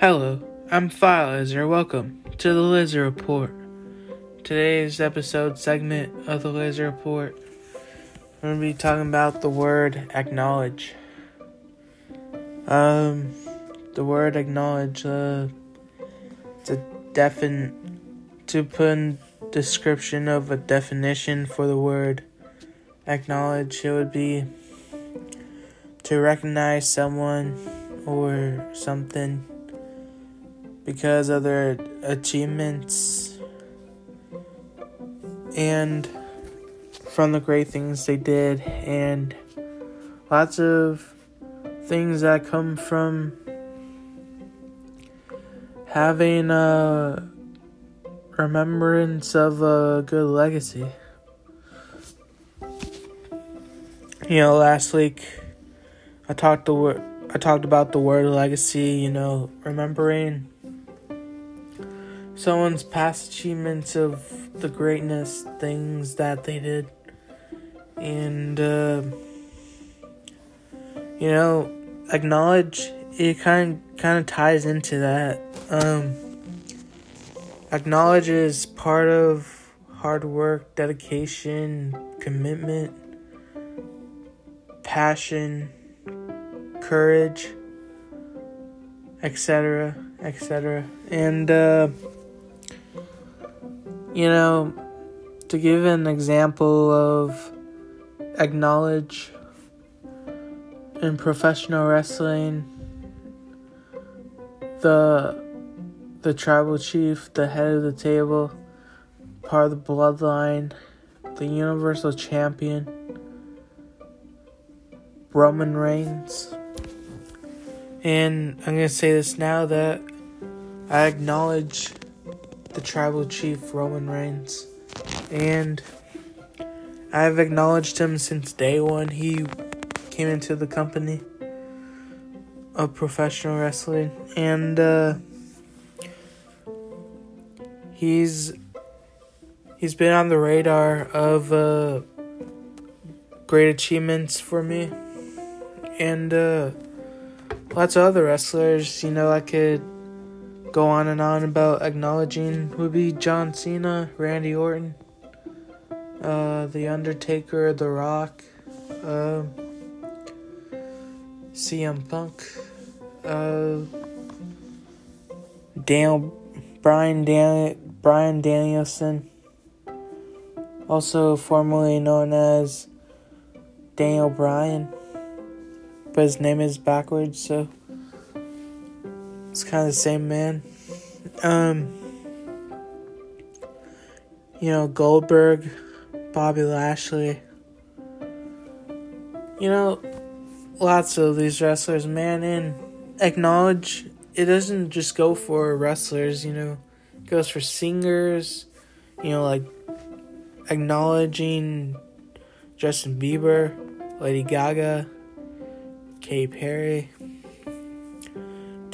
Hello, I'm File Lizard. Welcome to the Lizard Report. Today's episode segment of the Lizard Report, we're gonna be talking about the word acknowledge. Um, the word acknowledge. Uh, it's a defin to put in description of a definition for the word acknowledge. It would be to recognize someone or something because of their achievements and from the great things they did and lots of things that come from having a remembrance of a good legacy. You know, last week I talked the I talked about the word legacy, you know, remembering someone's past achievements of the greatness things that they did. And uh, you know acknowledge it kind kind of ties into that. Um, acknowledge is part of hard work dedication commitment passion courage etc etc and uh, you know, to give an example of acknowledge in professional wrestling, the the tribal chief, the head of the table, part of the bloodline, the universal champion, Roman Reigns. And I'm going to say this now that I acknowledge the tribal chief Roman Reigns. And I've acknowledged him since day one. He came into the company of professional wrestling. And uh, he's he's been on the radar of uh, great achievements for me. And uh, lots of other wrestlers, you know, I could go on and on about acknowledging would be John Cena, Randy Orton, uh, The Undertaker, The Rock, uh, CM Punk, uh, Daniel, Brian, Dan, Bryan Danielson, also formerly known as Daniel Bryan, but his name is backwards, so kind of the same man. Um, you know, Goldberg, Bobby Lashley. You know, lots of these wrestlers, man, and acknowledge it doesn't just go for wrestlers, you know, it goes for singers, you know, like acknowledging Justin Bieber, Lady Gaga, Katy Perry.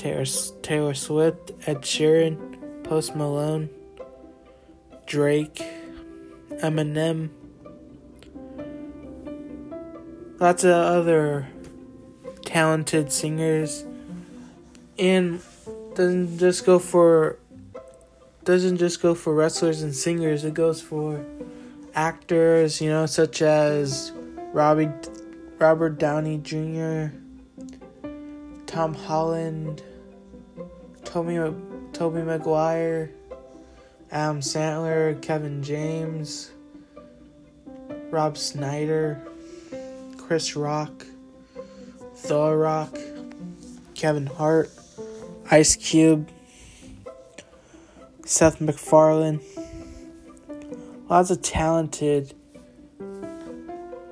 Taylor, Taylor Swift, Ed Sheeran, Post Malone, Drake, Eminem, lots of other talented singers, and doesn't just go for doesn't just go for wrestlers and singers. It goes for actors, you know, such as Robbie, Robert Downey Jr., Tom Holland. Tobey, Tobey Maguire, Adam Sandler, Kevin James, Rob Schneider, Chris Rock, The Rock, Kevin Hart, Ice Cube, Seth MacFarlane. Lots of talented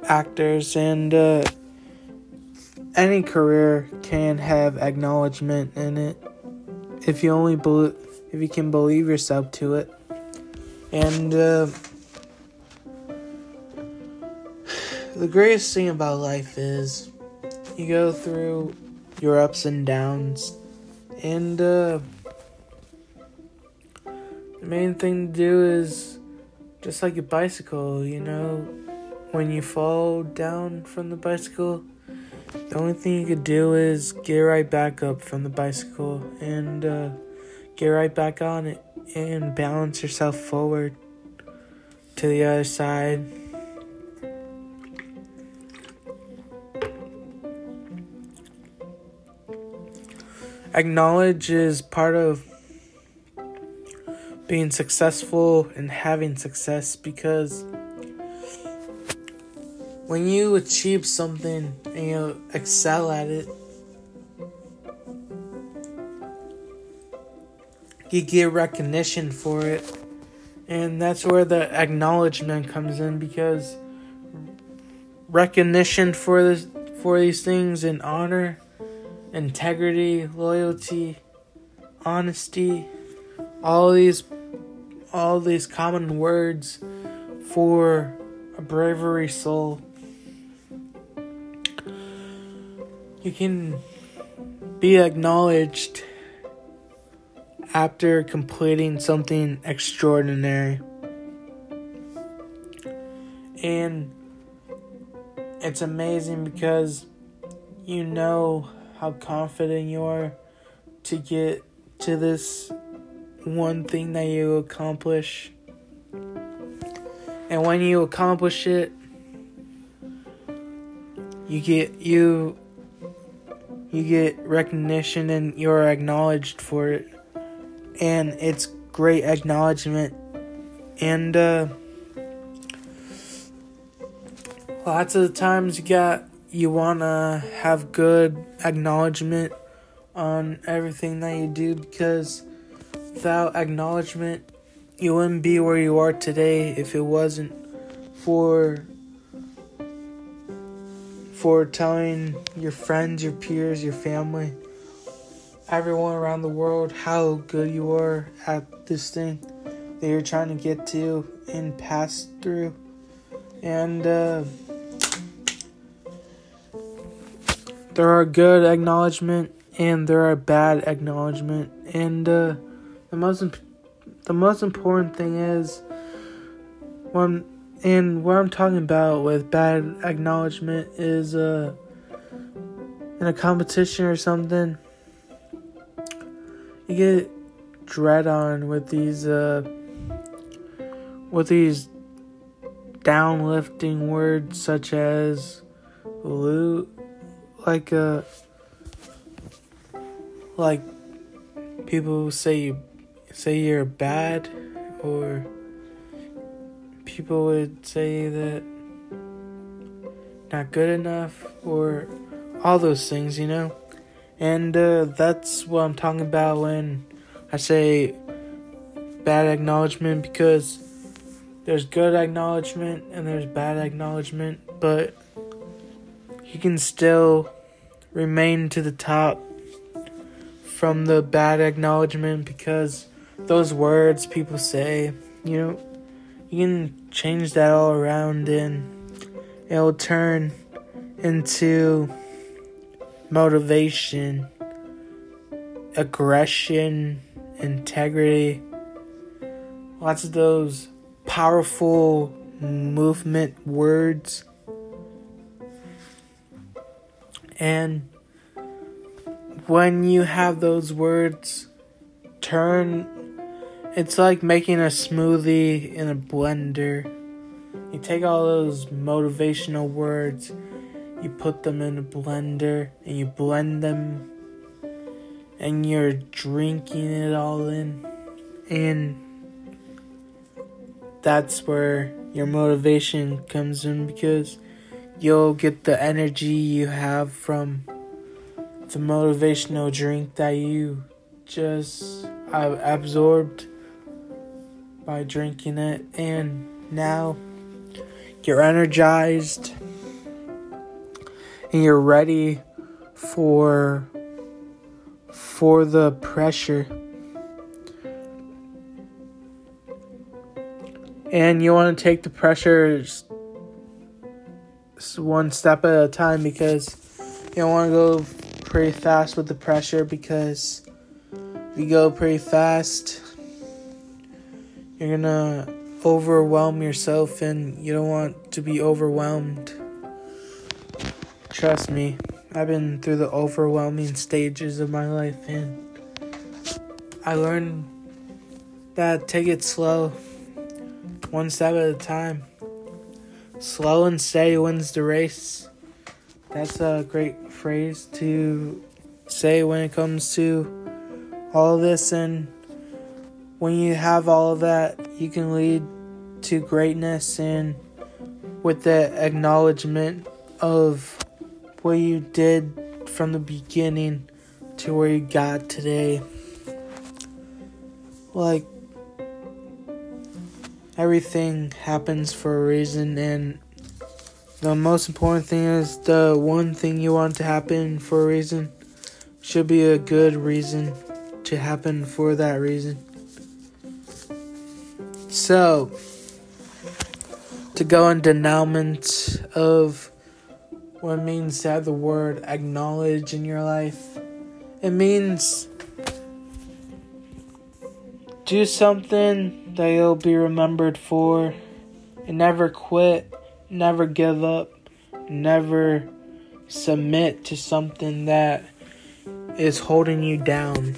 actors, and uh, any career can have acknowledgement in it if you only believe, if you can believe yourself to it. And uh, the greatest thing about life is you go through your ups and downs, and uh, the main thing to do is just like a bicycle, you know, when you fall down from the bicycle, the only thing you could do is get right back up from the bicycle and uh, get right back on it and balance yourself forward to the other side. Acknowledge is part of being successful and having success because when you achieve something and you excel at it, you get recognition for it. And that's where the acknowledgement comes in because recognition for this for these things and honor, integrity, loyalty, honesty, all these all these common words for a bravery soul. You can be acknowledged after completing something extraordinary. And it's amazing because you know how confident you are to get to this one thing that you accomplish. And when you accomplish it, you get you you get recognition and you're acknowledged for it. And it's great acknowledgement. And uh lots of times you got you wanna have good acknowledgement on everything that you do because without acknowledgement, you wouldn't be where you are today if it wasn't for for telling your friends, your peers, your family, everyone around the world how good you are at this thing that you're trying to get to and pass through. And uh, there are good acknowledgement and there are bad acknowledgement and uh, the most imp- the most important thing is when and what I'm talking about with bad acknowledgement is uh in a competition or something you get dread on with these uh with these downlifting words such as loot like uh like people say you say you're bad or people would say that not good enough or all those things, you know? And uh, that's what I'm talking about when I say bad acknowledgement because there's good acknowledgement and there's bad acknowledgement, but you can still remain to the top from the bad acknowledgement because those words people say, you know, you can change that all around and it'll turn into motivation, aggression, integrity. Lots of those powerful movement words. And when you have those words turn it's like making a smoothie in a blender. You take all those motivational words, you put them in a blender, and you blend them, and you're drinking it all in. And that's where your motivation comes in because you'll get the energy you have from the motivational drink that you just absorbed by drinking it, and now you're energized and you're ready for for the pressure. And you want to take the pressure one step at a time because you don't want to go pretty fast with the pressure because if you go pretty fast, you're gonna overwhelm yourself and you don't want to be overwhelmed. Trust me, I've been through the overwhelming stages of my life, and I learned that take it slow, one step at a time. Slow and steady wins the race. That's a great phrase to say when it comes to all this, and when you have all of that, you can lead to greatness and with the acknowledgement of what you did from the beginning to where you got today. Like, everything happens for a reason, and the most important thing is the one thing you want to happen for a reason should be a good reason to happen for that reason. So, to go in denouement of what it means to have the word acknowledge in your life. It means do something that you'll be remembered for and never quit, never give up, never submit to something that is holding you down.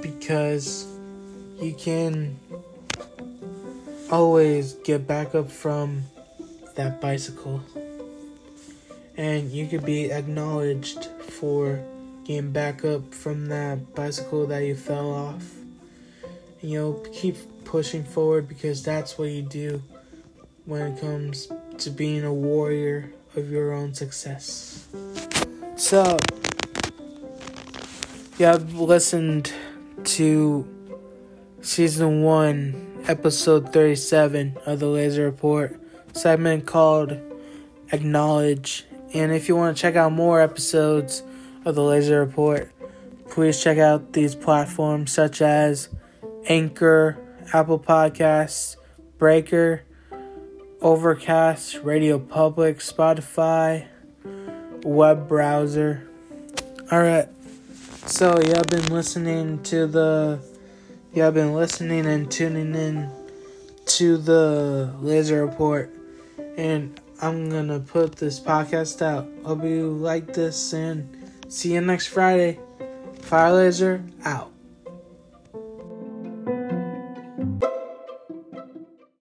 Because you can always get back up from that bicycle. And you could be acknowledged for getting back up from that bicycle that you fell off. And you'll keep pushing forward because that's what you do when it comes to being a warrior of your own success. So, you have listened to season one episode 37 of the Laser Report segment called Acknowledge. And if you want to check out more episodes of the Laser Report, please check out these platforms such as Anchor, Apple Podcasts, Breaker, Overcast, Radio Public, Spotify, web browser. Alright, so you have been listening to the have been listening and tuning in to the Laser Report. And I'm to put this podcast out. Hope you like this and see you next Friday. Fire Laser out.